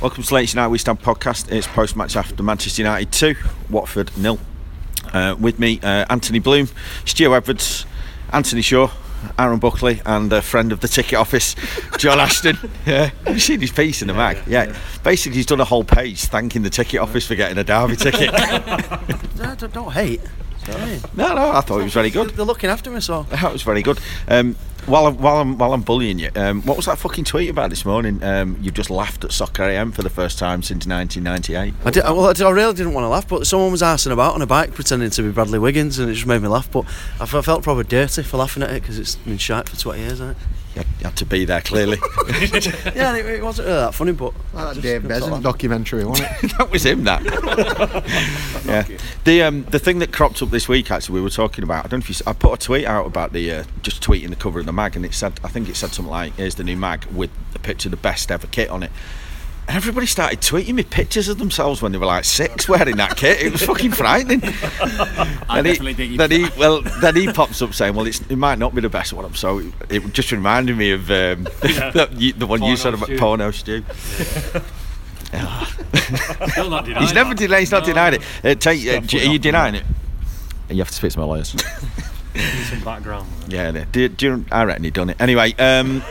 Welcome to Latest United We Stand podcast. It's post match after Manchester United 2, Watford nil. Uh, with me, uh, Anthony Bloom, Stu Edwards, Anthony Shaw, Aaron Buckley, and a friend of the ticket office, John Ashton. Yeah, have you seen his piece in the mag? Yeah. Basically, he's done a whole page thanking the ticket office for getting a Derby ticket. No, don't, don't hate. no, no, I thought it was very good. They're looking after me, so. That was very good. Um, while I'm, while I'm while I'm bullying you, um, what was that fucking tweet about this morning? Um, you just laughed at Soccer AM for the first time since 1998. I, did, well, I, really didn't want to laugh, but someone was arsing about on a bike pretending to be Bradley Wiggins, and it just made me laugh. But I felt probably dirty for laughing at it because it's been shite for 20 years, hasn't You had, you had to be there clearly. yeah, it, it wasn't really that funny, but. Like that just Dave couldn't stop Besan laughing. documentary, wasn't it? that was him. That. yeah. The um, the thing that cropped up this week actually we were talking about. I don't know if you. s- I put a tweet out about the uh, just tweeting the cover of the mag, and it said I think it said something like, "Here's the new mag with a picture of the best ever kit on it." And everybody started tweeting me pictures of themselves when they were like six wearing that kit. It was fucking frightening. I Then he- definitely think then he well then he pops up saying, "Well, it's, it might not be the best one." So it, it just reminded me of um, the, the one you said about stew. porno stew. Still not denying He's never denied. He's not No, denying it. Uh, take, uh, Definitely are you denying it? You have to speak to my lawyers. Need some background. Yeah, yeah. Do, do you, I reckon he done it. Anyway, um,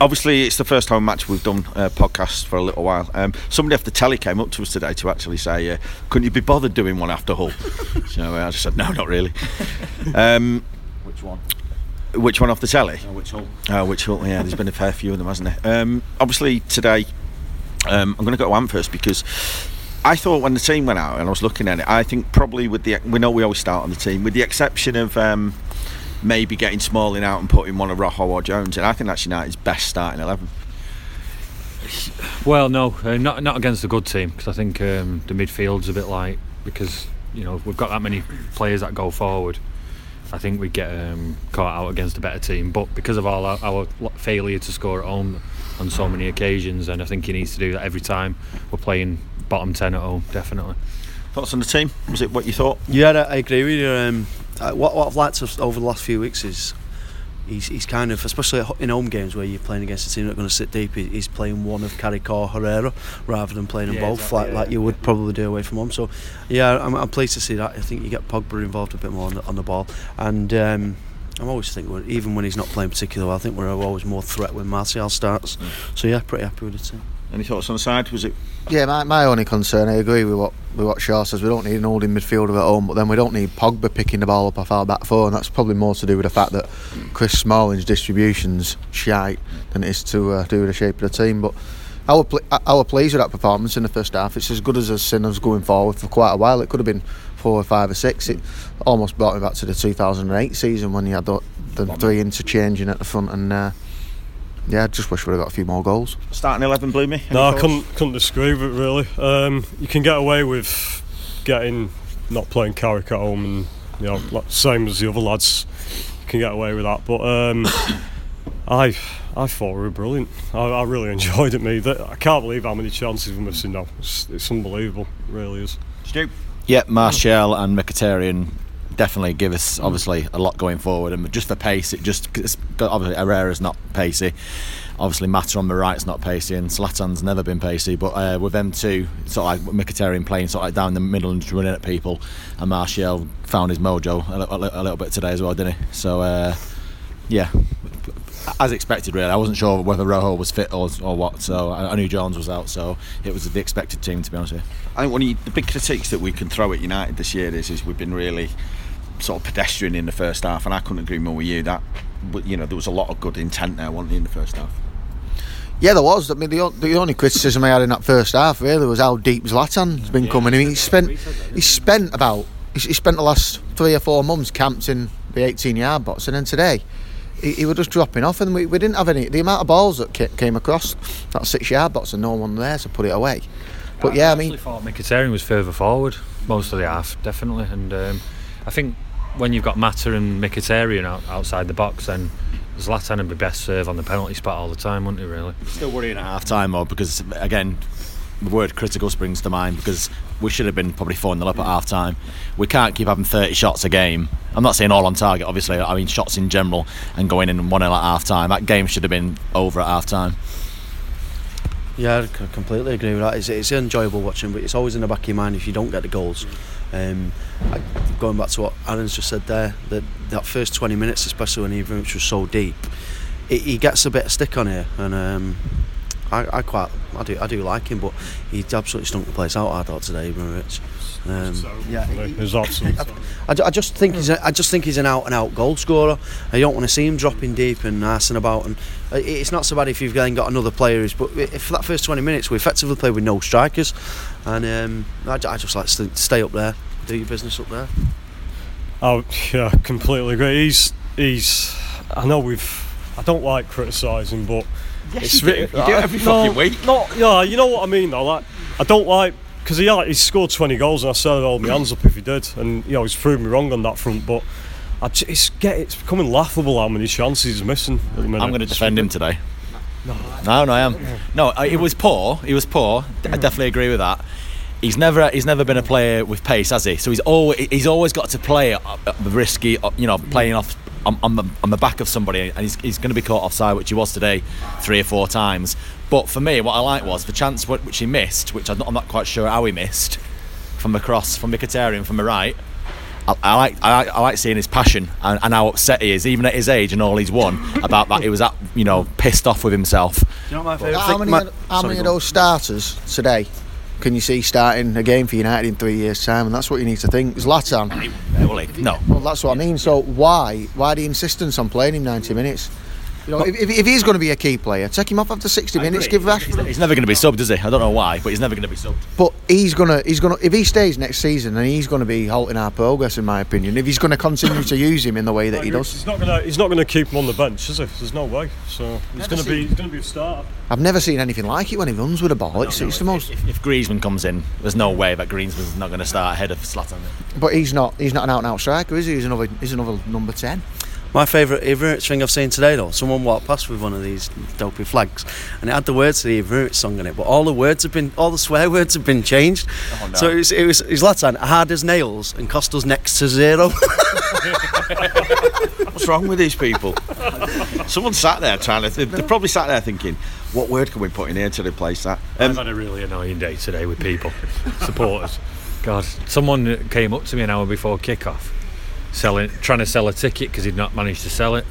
obviously it's the first time match we've done uh, podcasts for a little while. Um, somebody off the telly came up to us today to actually say, uh, "Couldn't you be bothered doing one after Hull?" so uh, I just said, "No, not really." Um, Which one? which one off the telly? Oh, which Hull? Oh, which Hull? Yeah, there's been a fair few of them, hasn't there? Um, obviously today, um, I'm going to go to Am first because I thought when the team went out and I was looking at it, I think probably with the we know we always start on the team with the exception of um, maybe getting Smalling out and putting one of Rojo or Jones in. I think that's United's best starting eleven. Well, no, uh, not not against a good team because I think um, the midfield's a bit light because you know we've got that many players that go forward. I think we get um, caught out against a better team, but because of all our, our failure to score at home on so many occasions, and I think he needs to do that every time we're playing bottom ten at home, definitely. Thoughts on the team? Was it what you thought? Yeah, I I agree with you. Um, uh, what, what I've liked over the last few weeks is he's, he's kind of, especially in home games where you're playing against a team that's going to sit deep, he's playing one of Carrick or Herrera rather than playing them Yeah, both exactly, like, yeah. like you would probably do away from home. So, yeah, I'm, I'm pleased to see that. I think you get Pogba involved a bit more on the, on the ball. And um, I'm always thinking, even when he's not playing particularly well, I think we're always more threat when Martial starts. So, yeah, pretty happy with the team. Any thoughts on the side? Was it? Yeah, my, my only concern, I agree with what with what Shaw says. We don't need an holding midfielder at home, but then we don't need Pogba picking the ball up off our back four, and that's probably more to do with the fact that Chris Smalling's distribution's shite than it is to uh, do with the shape of the team. But I were, pl- I were pleased with that performance in the first half. It's as good as I've seen us going forward for quite a while. It could have been four or five or six. It almost brought me back to the 2008 season when you had the, the three interchanging at the front, and uh, yeah, I just wish we'd have got a few more goals. Starting eleven blew me. Any No, I couldn't couldn't disagree with it really. Um, you can get away with getting not playing Carrick at home, and you know, same as the other lads, you can get away with that. But um, I I thought we were brilliant. I, I really enjoyed it. Me, I can't believe how many chances we're missing now. It's, it's unbelievable, it really is. Stu? yeah, Martial and Mkhitaryan definitely give us obviously a lot going forward, and just for pace, it just obviously Herrera's not pacey. Obviously, Mata on the right's not pacey, and Zlatan's never been pacey. But uh, with them two, sort of like Mkhitaryan playing sort of like down the middle and just running at people, and Martial found his mojo a, a, a little bit today as well, didn't he? So uh, yeah, as expected, really. I wasn't sure whether Rojo was fit or, or what, so I, I knew Jones was out, so it was the expected team, to be honest with you. I think one of the big critiques that we can throw at United this year is, is we've been really sort of pedestrian in the first half, and I couldn't agree more with you. That, you know, there was a lot of good intent there, wasn't there, in the first half? Yeah, there was. I mean, the, the only criticism I had in that first half really was how deep Zlatan's been coming. I mean, he spent he spent about he he spent the last three or four months camped in the 18 yard box, and then today he, he was just dropping off, and we, we didn't have any. The amount of balls that ca- came across that six yard box, and no one there to put it away. But yeah, I mean, actually thought Mkhitaryan was further forward most of the half, definitely. And um, I think when you've got Mata and Mkhitaryan out, outside the box, then Zlatan would be best served on the penalty spot all the time, wouldn't he? Really? Still worrying at half time, though, because again, the word critical springs to mind because we should have been probably 4 0 up at half time. We can't keep having 30 shots a game. I'm not saying all on target, obviously, I mean shots in general and going in 1 0 at half time. That game should have been over at half time. Yeah, I c- completely agree with that. It's, it's enjoyable watching, but it's always in the back of your mind if you don't get the goals. Um, I, going back to what Aaron's just said there, that that first 20 minutes, especially when Ibrahimovic was so deep, it, he gets a bit of stick on here, and um, I, I quite, I do, I do like him, but he absolutely stunk the place out. I thought today, Ibrahimovic. Um, yeah, it was absolutely. I, I just think he's a, I just think he's an out and out goal scorer. I don't want to see him dropping deep and arsing about. And uh, it's not so bad if you've then got another player. who's- But if for that first 20 minutes, we effectively played with no strikers, and um, I, I just like to stay up there, do your business up there. Oh yeah, completely agree. He's he's. I know we've. I don't like criticising, but Yes, you do. You do it every no, fucking week. No, yeah, you know what I mean though. Like, I don't like because he had- he scored 20 goals, and I said I'd hold my hands up if he did, and you know he's proved me wrong on that front. But I j- it's get it's becoming laughable how many chances he's missing at the minute. I'm going to defend him today. No, no, I am. No, I- he was poor. He was poor. I definitely agree with that. He's never he's never been a player with pace, has he? So he's always he's always got to play at at the risky, uh, you know, playing off on, on, the, on the back of somebody, and he's, he's going to be caught offside, which he was today, three or four times. But for me, what I like was the chance which he missed, which I'm not, I'm not quite sure how he missed, from the cross from Mkhitaryan from the right. I, I like I, like- I like seeing his passion and, and how upset he is, even at his age and all he's won, about that. He was at, you know pissed off with himself. you know my How many, of- how many of those starters today can you see starting a game for United in three years' time? And that's what you need to think. Zlatan. Well, he- no, Well, that's what I mean. So why why the insistence on playing him 90 minutes? You know, if, if, if he's going to be a key player, take him off after 60 minutes. Give Rashford. he's never going to be subbed, is he? I don't know why, but he's never going to be subbed. But he's gonna he's gonna if he stays next season, then he's gonna be halting our progress, in my opinion. If he's going to continue to use him in the way that he does. He's not gonna he's not gonna keep him on the bench, is he? There's no way. So he's gonna be he's gonna be a starter. I've never seen anything like it when he runs with a ball. It's, it's the most. If, if Griezmann comes in, there's no way that Griezmann's not going to start ahead of Zlatan. But he's not he's not an out and out striker, is he? He's another he's another number ten. My favourite Ibrahimovic thing I've seen today though, someone walked past with one of these dopey flags and it had the words to the Ibrahimovic song on it, but all the words have been, all the swear words have been changed. So it was, it was, it was Latan, hard as nails and cost us next to zero. What's wrong with these people? Someone sat there trying to. They're probably sat there thinking, "What word can we put in here to replace that?" I've Um, had a really annoying day today with people, supporters. God, someone came up to me an hour before kick-off, selling, trying to sell a ticket because he'd not managed to sell it.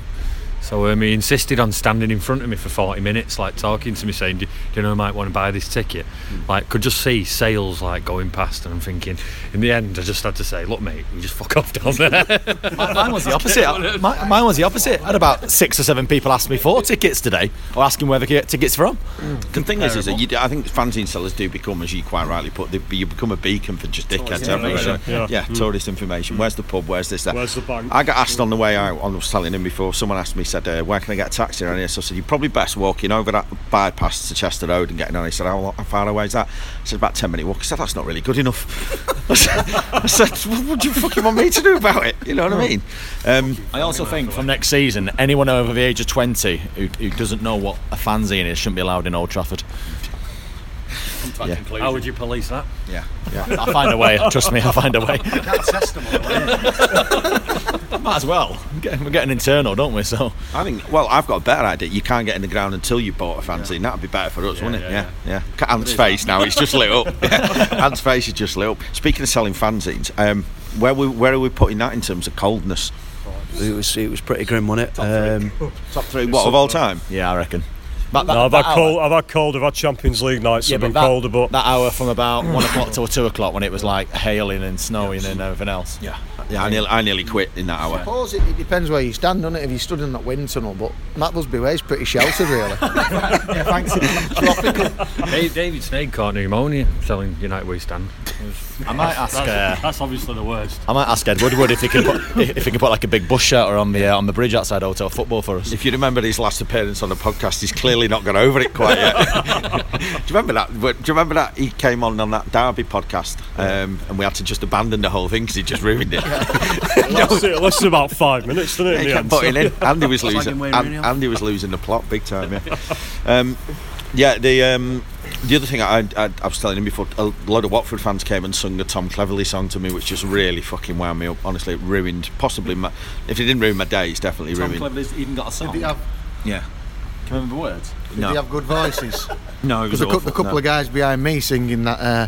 So um, he insisted on standing in front of me for 40 minutes, like talking to me, saying, "Do, do you know I might want to buy this ticket?" Hmm. Like, could just see sales like going past, and I'm thinking. In the end, I just had to say, "Look, mate, you just fuck off down there." Mine was the opposite. Mi- Mine was the opposite. I had about six or seven people ask me for tickets today, or asking where they could get tickets from. Hmm. the thing is, is that you, do- I think fanzine sellers do become, as you quite rightly put, they, you become a beacon for just dickheads, haven't you? So, Yeah. yeah, hmm. tourist information. Where's the pub? Where's this? That? Where's the bank? I got asked on the way out. I was telling him before. Someone asked me, said, uh, "Where can I get a taxi around here?" So I said, "You're probably best walking over that bypass to Chester Road and getting on." He said, "How, how far away is that?" I said, "About ten minute walk." He said, "That's not really good enough." I said, I said, "What what do you fucking want me to do about it?" You know what I mean? Um, I also think from next season, anyone over the age of 20 who, who doesn't know what a fanzine is shouldn't be allowed in Old Trafford. Yeah. How would you police that? yeah. yeah. I'll find a way. Trust me, I'll find a way. Can't test them all. Might as well. Get- We're getting internal, don't we? So I think. Well, I've got a better idea. You can't get in the ground until you bought a fanzine. That'd be better for us, wouldn't it? Yeah, yeah. yeah. Ant's face now. It's just lit up. Ant's face is just lit up. Speaking of selling fanzines, um, where we where are we putting that in terms of coldness? it was, it was pretty grim, wasn't it? Um, Top three. What of all time? yeah, I reckon. But that, No, I've that had hour- cold. I've had cold. I've had Champions League nights. Yeah, have but been that, colder, but that hour from about one o'clock till two o'clock when it was like hailing and snowing and everything else. Yeah. Yeah. I nearly, I nearly quit in that I hour. suppose it, it depends where you stand, doesn't it? If you stood in that wind tunnel, but Matt Busby Way is pretty sheltered, really. Dave, David Snake caught pneumonia selling United We Stand. I might ask. Uh, That's, that's obviously the worst. I might ask Ed Woodward if he can put if he can put like a big bush shelter on the uh, on the bridge outside Hotel Football for us. If you remember his last appearance on the podcast, he's clearly not got over it quite yet. do you remember that? Do you remember that he came on on that Derby podcast, um, and we had to just abandon the whole thing because he just ruined it. That's it. Lasted about five minutes, didn't it? he in the kept end? putting in. Andy was losing. Wayne An- Andy was losing the plot big time. Yeah. Um, yeah. The um, the other thing I, I, I was telling him before, a lot of Watford fans came and sung the Tom Cleverley song to me, which just really fucking wound me up. Honestly, it ruined possibly my. If it didn't ruin my day, it's definitely ruined. Cleverley's even got a song. Yeah. Can you remember the words? Did No. they have good voices? No, it was Because the, cou- awful. the couple no. of guys behind me singing that uh,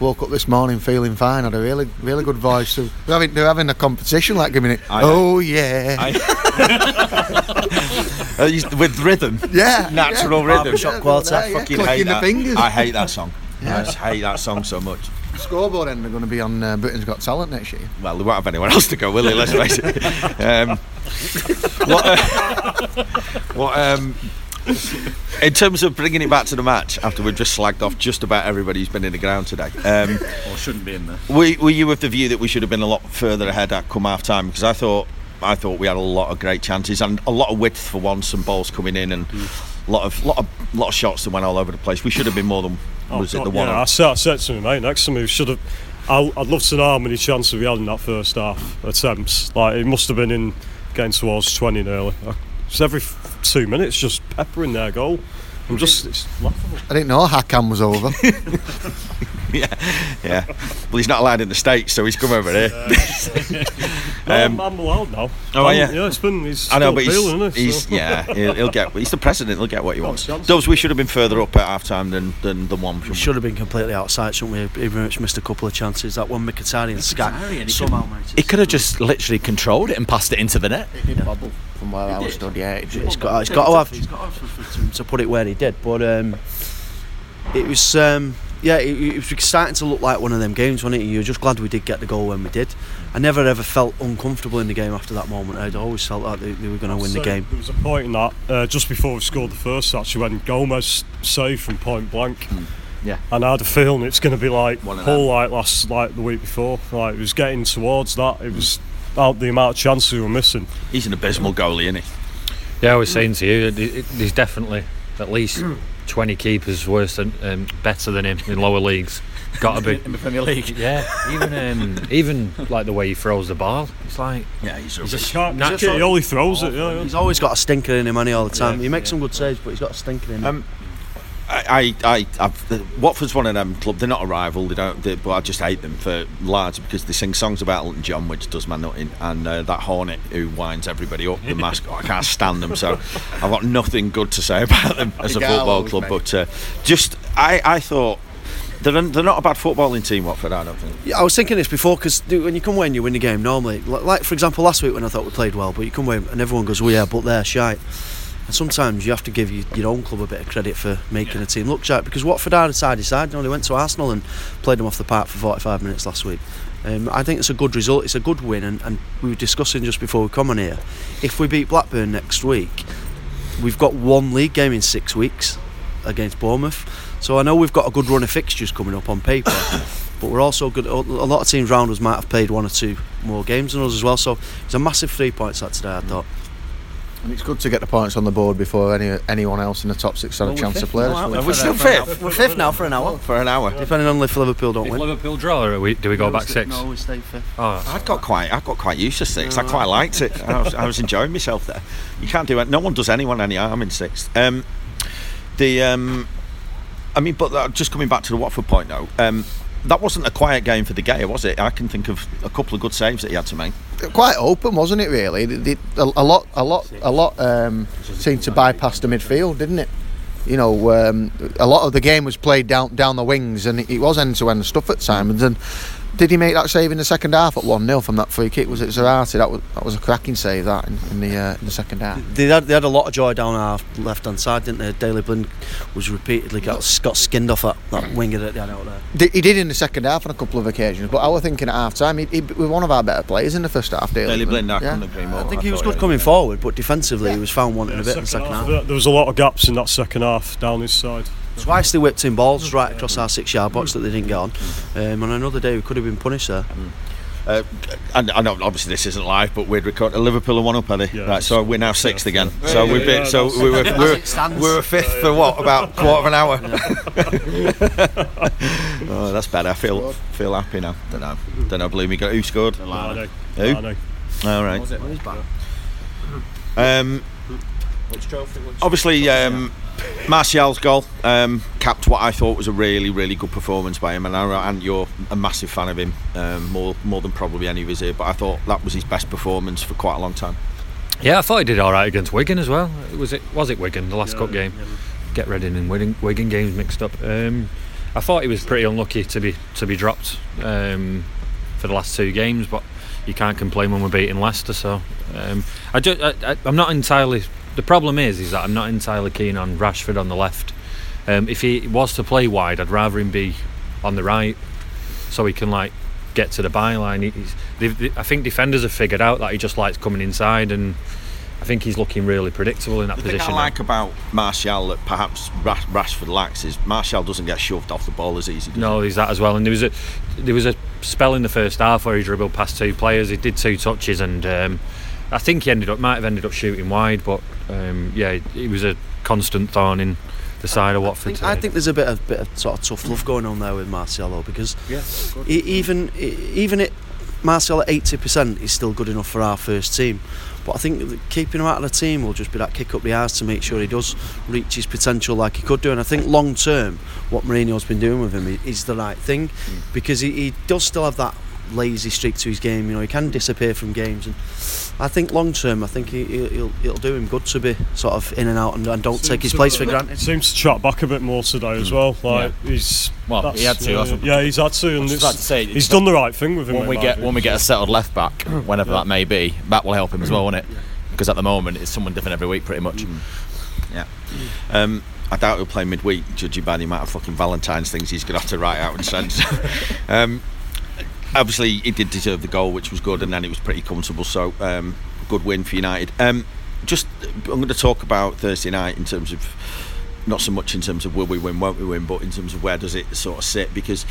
woke up this morning feeling fine had a really really good voice. So they're having, they're having a competition like giving it. I oh yeah, Uh, with rhythm. yeah, Natural yeah. rhythm. Barbershop quartet. Yeah, yeah, Fucking clicking hate that. fingers. I hate that song. I just hate that song so much. Scoreboard end are going to be on uh, Britain's Got Talent next year. Well, they won't have anyone else to go, will they? Let's face it. Um, what, uh, what, um, in terms of bringing it back to the match, after we've just slagged off just about everybody who's been in the ground today, um, Or shouldn't be in there. were, were you of the view that we should have been a lot further ahead at come half time? Because I thought I thought we had a lot of great chances and a lot of width for once, some balls coming in and a lot of lot of lot of shots that went all over the place. We should have been more than was it the one? Yeah, I said, I said to him, mate, next time we should have. I- I'd love to know how many chances we had in that first half attempts. Like it must have been in getting towards 20 nearly. I- It's every two minutes just peppering their goal. I'm just it's laughable. I didn't know Hakan was over. yeah, yeah. Well, he's not allowed in the states, so he's come over here. No, Um, I'm, I'm allowed now. oh, I'm- yeah. yeah, it's been. He's I know, still but he's, appealing, isn't he? he's So- yeah, he'll, he'll get. He's the president. He'll get what he wants. chance. Doves, we should have been further up at half time than than the one. We should have been completely outside, shouldn't we? Even though missed a couple of chances. That one Mkhitaryan scat Mkhitaryan, he somehow He could have just literally controlled it and passed it into the net. It did bubble from where I was stood, yeah. it- It's got, it's got to have, it's got to, have for- for- to, to put it where he did. But um, it was, um, yeah, it, it was starting to look like one of them games, wasn't it? You're just glad we did get the goal when we did. I never ever felt uncomfortable in the game after that moment. I'd always felt like they, they were going to win the game. There was a point in that uh, just before we scored the first, actually, when Gomes saved from point blank. Yeah. And I had a feeling it's going to be like One of Hull like last, like the week before. Like it was getting towards that. It was out the amount of chances we were missing. He's an abysmal goalie, isn't he? Yeah, I was saying to you, it- it- there's definitely at least 20 keepers worse than, um, better than him in lower leagues. Got to be. in the Premier League. Yeah, even um, even like the way he throws the ball, it's like Yeah, he's he's rubbish. a Can't natural- he only throws it. Yeah, yeah. He's always got a stinker in him, and he all the time. Yeah, he makes yeah. some good saves, but he's got a stinker in him. Um, I, I, I've, the, Watford's one of them club. They're not a rival. They don't. They, but I just hate them for large because they sing songs about Elton John, which does my nutting, and uh, that Hornet who winds everybody up. The mascot. I can't stand them. So I've got nothing good to say about them as a football club. But uh, just I, I thought. They're, they're not a bad footballing team, Watford. I don't think. Yeah, I was thinking this before because when you come away and you win the game, normally, like for example, last week when I thought we played well, but you come away and everyone goes, "Oh yeah, but they're shite." And sometimes you have to give you, your own club a bit of credit for making a team look sharp because Watford are a tidy side. You know, they went to Arsenal and played them off the park for 45 minutes last week. Um, I think it's a good result. It's a good win, and, and we were discussing just before we come on here. If we beat Blackburn next week, we've got one league game in six weeks against Bournemouth. So I know we've got a good run of fixtures coming up on paper, but we're also good. A lot of teams round us might have played one or two more games than us as well. So it's a massive three points that today. I thought. And it's good to get the points on the board before any anyone else in the top six had a chance to play. this Are we still fifth We're fifth now for an hour. for an hour? Depending on if Liverpool don't If win. Liverpool draw, or are we, do we go back six? No, we stay fifth. Oh, I got quite, I got quite used to six. I quite liked it. I was, I was enjoying myself there. You can't do it. No one does anyone any harm in sixth. Um, the, um, I mean, but uh, just coming back to the Watford point though, um, that wasn't a quiet game for De Gea, was it? I can think of a couple of good saves that he had to make. Quite open, wasn't it? Really, a, a lot, a lot, a lot um, seemed to bypass the midfield, didn't it? You know, um, a lot of the game was played down down the wings, and it, it was end to end stuff at Simons. And did he make that save in the second half at one 0 from that free kick? Was it Zarate? That was that was a cracking save that in, in the uh, in the second half. They had, they had a lot of joy down our left hand side, didn't they? Daley Blind was repeatedly got, got skinned off that, that winger that they had out there. He did in the second half on a couple of occasions, but I was thinking at half time he, he was one of our better players in the first half. Daley, Daley Blind, I yeah. couldn't agree more. I think he was good coming forward, but defensively he was found wanting Yeah, a bit in the second half. There there was a lot of gaps in that second half down his side. Twice they whipped in balls right across our six yard box that they didn't get on. Um, and another day we could have been punished there. Uh, and I know obviously this isn't live, but we'd record a Liverpool are one up, are they? Yeah. right, so we're now sixth again. Yeah. So we've been, Yeah, so we were, we As were, we were fifth for what about a quarter of an hour? oh, that's better. I feel feel happy now. Don't know. Don't know. Blue me. Who scored? Vardy. Who? Vardy. All right. Was it? Um, Which trophy? Which obviously, um, Martial's goal um, capped what I thought was a really, really good performance by him, and, I, and you're a massive fan of him, um, more more than probably any of his here. But I thought that was his best performance for quite a long time. Yeah, I thought he did all right against Wigan as well. Was it was it Wigan the last cup game? Get Reading and Wigan, Wigan games mixed up. Um, I thought he was pretty unlucky to be to be dropped um, for the last two games, but you can't complain when we're beating Leicester. So um, I, ju- I, I I'm not entirely. The problem is, is that I'm not entirely keen on Rashford on the left. Um, if he was to play wide, I'd rather him be on the right, so he can like get to the byline. He- He's, they- I think defenders have figured out that he just likes coming inside, and I think he's looking really predictable in that The thing position. I now. like about Martial that perhaps Rash- Rashford lacks is Martial doesn't get shoved off the ball as easy. No, there's that as well. And there was a there was a spell in the first half where he dribbled past two players. He did two touches, and um, I think he ended up might have ended up shooting wide. But um, yeah, he was a constant thorn in the side of I Watford. think, I think there's a bit of bit of sort of tough love going on there with Marcelo because e- even e- even it Marcel at 80% is still good enough for our first team. But I think keeping him out of the team will just be that kick up the arse to make sure he does reach his potential like he could do. And I think long term, what Mourinho's been doing with him is the right thing because he, he does still have that lazy streak to his game. You know, he can disappear from games, and I think long term, I think he, he'll, he'll, it'll do him good to be sort of in and out and, and don't take his place to- for granted. Seems to track back a bit more today as hmm. well. Like he's Well, he had to, Yeah, yeah, he's had to, and it's, about to say, he's done the right thing with him. when we get when we get a settled left back, hmm. whenever that may be, that will help him as hmm. well, won't it? Because at the moment it's someone different every week, pretty much. Yeah. Um, I doubt he'll play midweek, judging by the amount of fucking Valentine's things he's going to have to write out and send. um, obviously, he did deserve the goal, which was good, and then it was pretty comfortable. So, um, good win for United. Um, just, I'm going to talk about Thursday night in terms of not so much in terms of will we win, won't we win, but in terms of where does it sort of sit? Because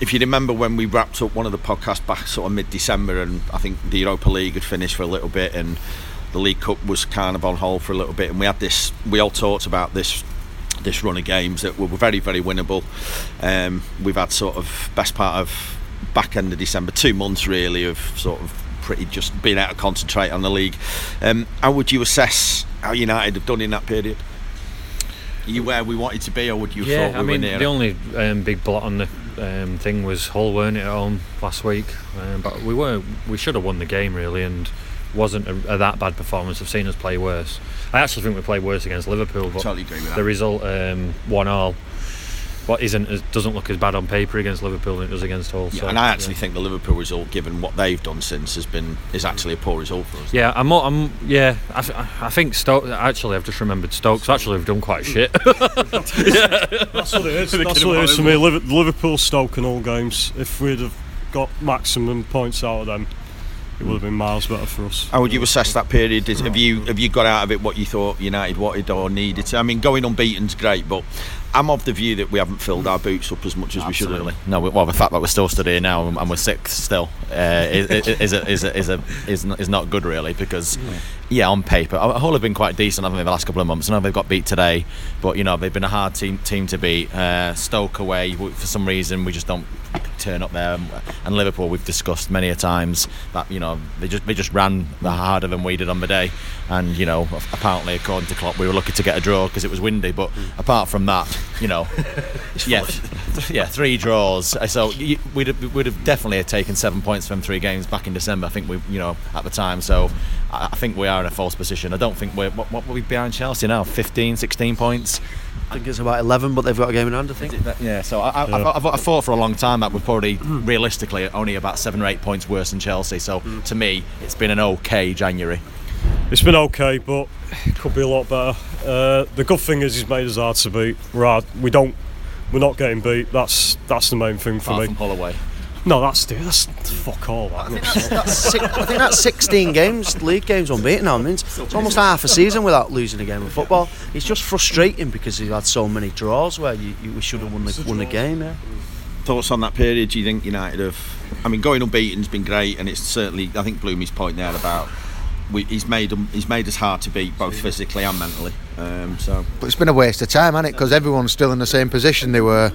if you remember when we wrapped up one of the podcasts back sort of mid-December, and I think the Europa League had finished for a little bit, and the League Cup was kind of on hold for a little bit, and we had this. We all talked about this this run of games that were very very winnable. Um, we've had sort of best part of back end of December, two months really of sort of pretty just being able to concentrate on the league. Um, how would you assess how United have done in that period? Are you where we wanted to be, or would you yeah, thought we I mean, the only um, big blot on the um, thing was Hull weren't it at home last week, um, but we were we should have won the game really, and wasn't a, a that bad performance. I've seen us play worse. I actually think we played worse against Liverpool, but Totally agree with that. the result um, one all. What isn't as, doesn't look as bad on paper against Liverpool than it does against Hull. Yeah, and I actually yeah. think the Liverpool result, given what they've done since, has been is actually a poor result for us. Yeah, I'm. more- I'm. Yeah, I, th- I think Stoke. Actually, I've just remembered Stokes. Actually, have done quite shit. That's what it is. That's what it is for me. Liver- Liverpool, Stoke, and all games. If we'd have got maximum points out of them, it would have been miles better for us. How would you assess that period? Is, have you have you got out of it what you thought United wanted or needed? To? I mean, going unbeaten's great, but I'm of the view that we haven't filled our boots up as much as we should Absolutely. have. No, we- well, the fact that we're still stood here now and we're sixth still uh, is, is, a, is, a, is, a, is, not, is not good really because yeah, on paper, Hull have been quite decent haven't they the last couple of months. I know they've got beat today, but you know they've been a hard team team to beat. Uh, Stoke away for some reason we just don't turn up there, and Liverpool we've discussed many a times that you know they just they just ran harder than we did on the day, and you know apparently according to Klopp we were lucky to get a draw because it was windy. But apart from that, you know, yeah, yeah, three draws. So we'd have, we'd have definitely taken seven points from three games back in December. I think we, you know, at the time. So I think we are in a false position. I don't think we're what, what were we behind Chelsea now? 15, 16 points. I think it's about 11, but they've got a game in hand, I think. Yeah. So I, I, Yeah. I've, I've thought for a long time that we're probably realistically only about seven or eight points worse than Chelsea. So to me, it's been an okay January. It's been okay, but it could be a lot better. Uh, the good thing is he's made us hard to beat. Right, we don't. We're not getting beat. That's that's the main thing for Apart me. from Hull away. No, that's that's fuck all that. That's six, I think that's 16 games, league games unbeaten now. I mean, it's, it's almost half a season without losing a game of football. It's just frustrating because we've had so many draws where you, you we should have won the, won the game. Yeah. Thoughts on that period? Do you think United have? I mean, going unbeaten's been great, and it's certainly. I think Bloomy's point there about we, he's made 'em- he's made us hard to beat both physically and mentally. Um, so, But it's been a waste of time, hasn't it? Because everyone's still in the same position they were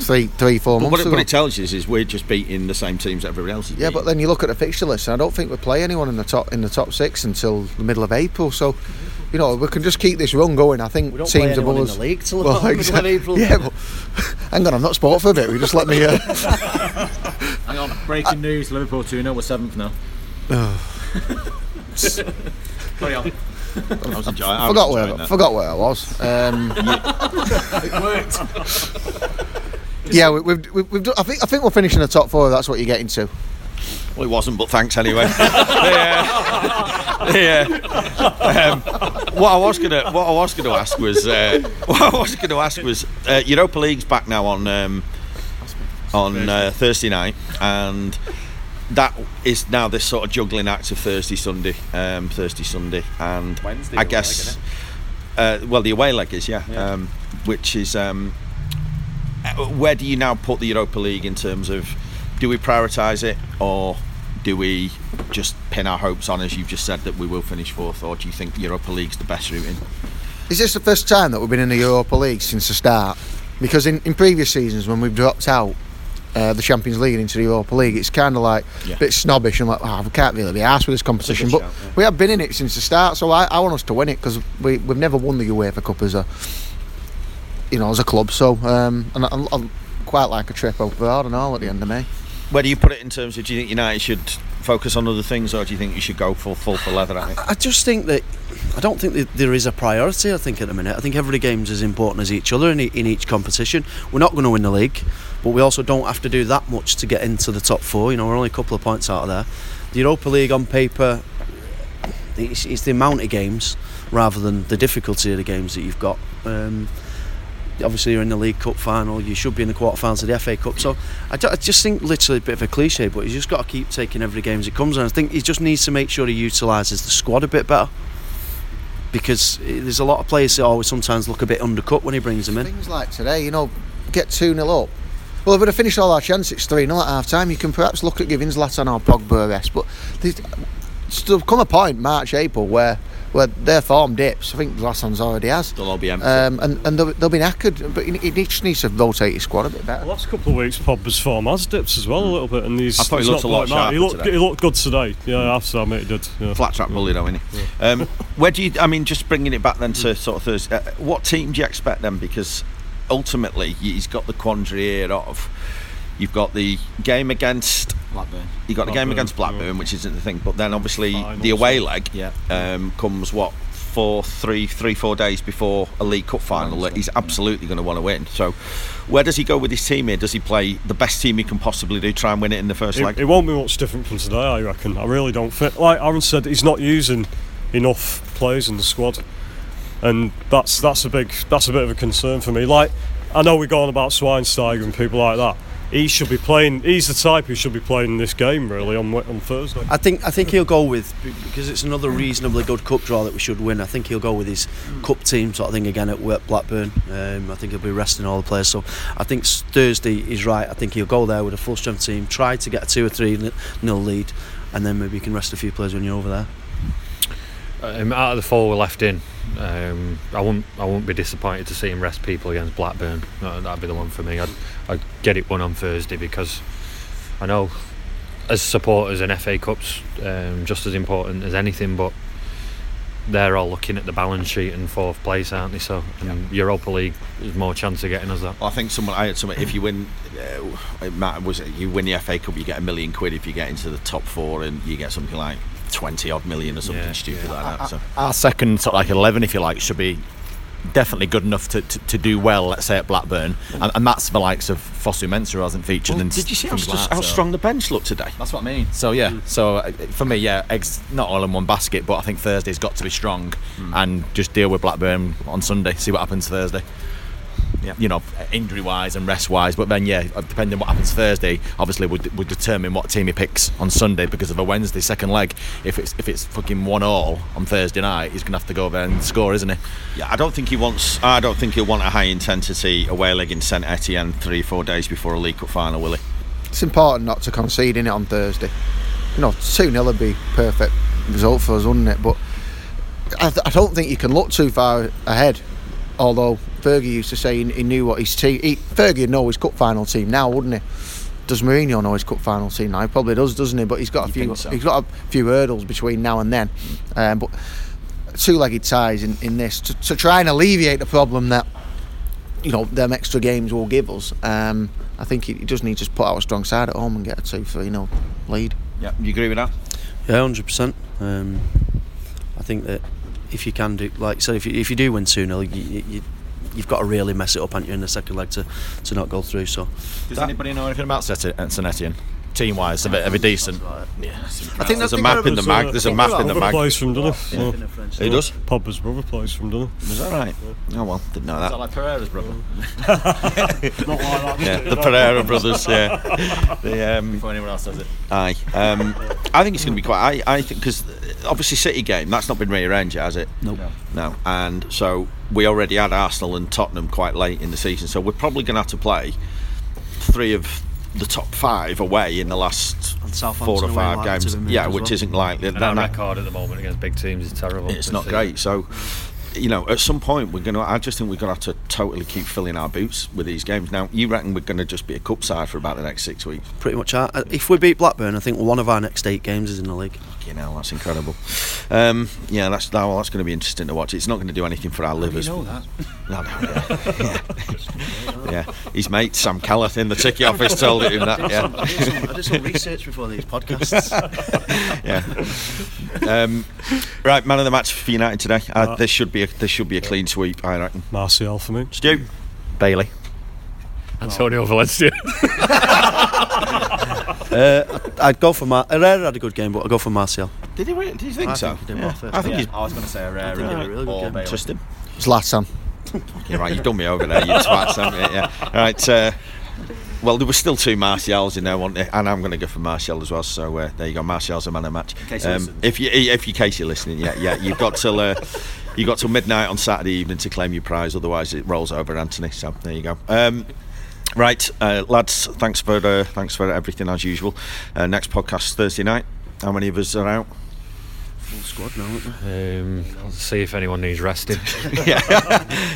three, three, four but months what, it, ago. what it tells you is, is we're just beating the same teams that everybody else is. yeah, beating. but then you look at the fixture list, and I don't think we play anyone in the top in the top six until the middle of April. So, you know, we can just keep this run going. I think We don't play teams anyone above in us. the league till Well, about the middle of exactly. April. Yeah, but hang on, I'm not sport for a bit. We just let me. Uh, Hang on. Breaking news: Liverpool two 0 We're seventh now. Carry on. I was enjoying. I was forgot enjoying where that. forgot where I was. Um, yeah, we, we've, we've, we've done, I think I think we're finishing the top four. That's what you're getting to. Well, it wasn't, but thanks anyway. yeah. yeah. Um, what I was gonna, what I was gonna ask was, uh, what I was gonna ask was, uh, Europa League's back now on um, on uh, Thursday night, and that is now this sort of juggling act of Thursday, Sunday, um, Thursday, Sunday, and Wednesday I guess, leg, uh, well, the away leg is yeah, Yeah. Um, which is. Um, uh, where do you now put the Europa League in terms of do we prioritise it or do we just pin our hopes on, as you've just said, that we will finish fourth, or do you think Europa League's the best route in? Is this the first time that we've been in the Europa League since the start? Because in, in previous seasons, when we've dropped out uh, the Champions League and into the Europa League, it's kind of like Yeah. a bit snobbish and like, oh, we can't really be asked with this competition. But shout, yeah. we have been in it since the start, so I, I want us to win it because we, we've never won the UEFA Cup as a, you know, as a club. So um, and I, I quite like a trip over there and all at the end of May. Where do you put it in terms of do you think United should focus on other things, or do you think you should go full full for leather at it? I just think that I don't think that there is a priority. I think at the minute, I think every game's as important as each other in, e- in each competition. We're not going to win the league, but we also don't have to do that much to get into the top four. You know, we're only a couple of points out of there. The Europa League on paper, it's, it's the amount of games rather than the difficulty of the games that you've got. Um, obviously, you're in the League Cup final. You should be in the quarterfinals of the FA Cup. So I, I just think literally a bit of a cliche, but he's just got to keep taking every game as it comes. And I think he just needs to make sure he utilises the squad a bit better because there's a lot of players that always sometimes look a bit undercut when he brings them in. Things like today, you know, get 2 0 up. Well, if we'd have finished all our chances, it's 3 0 at half time, you can perhaps look at giving Zlatan or Pogba a rest. But there's still come a point, March, April, where where their form dips. I think Zlatan's already has. They'll all be empty. Um, and and they'll, they'll be knackered, but he, he just needs to rotate his squad a bit better. The better. last couple of weeks, Pogba's form has dipped as well a little bit, and he's. I thought he he's looked not a lot quite. He looked, today. he looked good today. Yeah, I have to admit he did. Yeah. Flat track bully, though, isn't he? Um, where do you? I mean, just bringing it back then to sort of Thursday. Uh, what team do you expect then? Because ultimately, he's got the quandary here of you've got the game against Blackburn. you got the game against Blackburn, yeah. which isn't the thing. But then obviously Finals, the away yeah. leg Yeah. um, comes what four, three, three, four days before a League Cup final that he's absolutely going to want to win. So, where does he go with his team here? Does he play the best team he can possibly do? Try and win it in the first It, leg. it won't be much different from today, I reckon. I really don't think. Like Aaron said, he's not using enough players in the squad, and that's that's a big that's a bit of a concern for me. Like I know we're going about Schweinsteiger and people like that. He should be playing. He's the type who should be playing this game really on on Thursday. I think I think he'll go with because it's another reasonably good cup draw that we should win. I think he'll go with his cup team sort of thing again at Blackburn. Um, I think he'll be resting all the players. So I think Thursday is right. I think he'll go there with a full strength team, try to get a two or three nil lead, and then maybe you can rest a few players when you're over there. Um, out of the four we're left in, um, I won't I won't be disappointed to see him rest people against Blackburn. That, that'd be the one for me. I'd, I'd get it won on Thursday because I know as supporters and FA Cups um, just as important as anything, but they're all looking at the balance sheet and fourth place, aren't they? So and Europa League there's more chance of getting us that. Well, I think someone I had someone. If you win, uh, it matter was it you win the FA Cup, you get a million quid. If you get into the top four, and you get something like twenty odd million or something Yeah, stupid like that. So Our second sort of like eleven, if you like, should be definitely good enough to, to, to do well. Let's say at Blackburn, and, and that's the likes of Fosu Mensah who hasn't featured. Well, and did you see how, things like how so- strong the bench looked today? That's what I mean. So yeah, so uh, for me, yeah, eggs not all in one basket, but I think Thursday's got to be strong and just deal with Blackburn on Sunday. See what happens Thursday. Yeah. You know, injury wise and rest wise, but then yeah, uh, depending on what happens Thursday, obviously would would determine what team he picks on Sunday because of a Wednesday second leg. If it's if it's fucking one all on Thursday night, he's gonna have to go there and score, isn't he? Yeah, I don't think he wants. I don't think he'll want a high intensity away leg in Saint Etienne three four days before a League Cup final, will he? It's important not to concede in it on Thursday. You know, 2 0 would be perfect result for us, wouldn't it? But I, th- I don't think you can look too far ahead. Although Fergie used to say he, he knew what his team. He, Fergie would know his cup final team now, wouldn't he? Does Mourinho know his cup final team now? He probably does, doesn't he? But he's got a You few. so? He's got a few hurdles between now and then. Um, but two-legged ties in, in this to, to try and alleviate the problem that you know them extra games will give us. Um, I think he, he does need to just put out a strong side at home and get a two three you know lead. Yeah, you agree with that? Yeah, hundred percent. Um, I think that if you can do, like, so if you, if you do win 2 0, you, you, you, you've got to really mess it up, haven't you, in the second leg to, to not go through. So Does anybody know anything about St Etienne? Uh, Team wise, are they, are they decent? I think There's a map in the mag. There's a map in the Brother mag. plays from Dunne. So. Who does? Pogba's brother plays from Dunne. Is that right? Oh well, didn't know that. like Pereira's brother? Not like that. Yeah, the Pereira brothers. Yeah, the um, Before anyone else does it. aye. Um, I think it's going to be quite. I, I think because obviously City game that's not been rearranged, yet, has it? Nope. No, and so we already had Arsenal and Tottenham quite late in the season, so we're probably going to have to play three of the top five away in the last four or five games. Yeah, which well. isn't likely. And our record at the moment against big teams is terrible. it's not great. So, you know, at some point we're going to. I just think we're going to have to totally keep filling our boots with these games. Now, you reckon we're going to just be a cup side for about the next six weeks? pretty much are. If we beat Blackburn, I think one of our next eight games is in the league. You know, that's incredible. Um, yeah, that's that, well, that's going to be interesting to watch. It's not going to do anything for our livers. You know that. No, no, yeah. yeah. His mate Sam Calleth in the ticket office told him that. Yeah. I, did some, I did some research before these podcasts. yeah. Um, right, man of the match for United today. Uh, this should be a this should be a clean sweep, I reckon. Martial for me. Stu, Bailly. Antonio Valencia. Uh, I'd go for Mar- Herrera had a good game, but I'd go for Martial. did he? Win? did you think I so? think he did yeah. well first I think half. he's. I was going to say Herrera think he did a really good or game. Bailly. Trust him. It's Zlatan. You're right. You've done me over there. You twats. haven't you? Yeah. Right. Uh, well, there were still two Martials in there, weren't there? and I'm going to go for Martial as well. So uh, there you go. Martial's a man of the match. case he listens. if you, if you, case you're listening, yeah, yeah, you've got till uh, you got till midnight on Saturday evening to claim your prize. Otherwise, it rolls over, Anthony. So there you go. Um, right, uh, lads. Thanks for uh, thanks for everything as usual. Uh, next podcast Thursday night. How many of us are out? Full squad now, aren't they? Um, I'll see if anyone needs resting. yeah.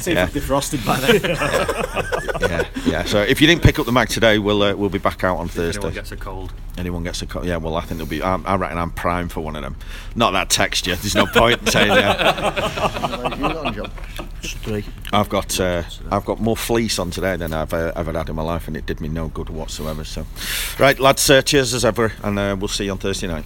See Yeah. if they're defrosted by then. yeah, yeah. So if you didn't pick up the mag today, we'll uh, we'll be back out on If anyone Thursday. gets a cold. Anyone gets a co- yeah, well, I think it'll be. I, I reckon I'm prime for one of them. Not that texture. There's no point in saying that. I've got uh, I've got more fleece on today than I've uh, ever had in my life, and it did me no good whatsoever. So, right, lads, uh, cheers as ever, and uh, we'll see you on Thursday night.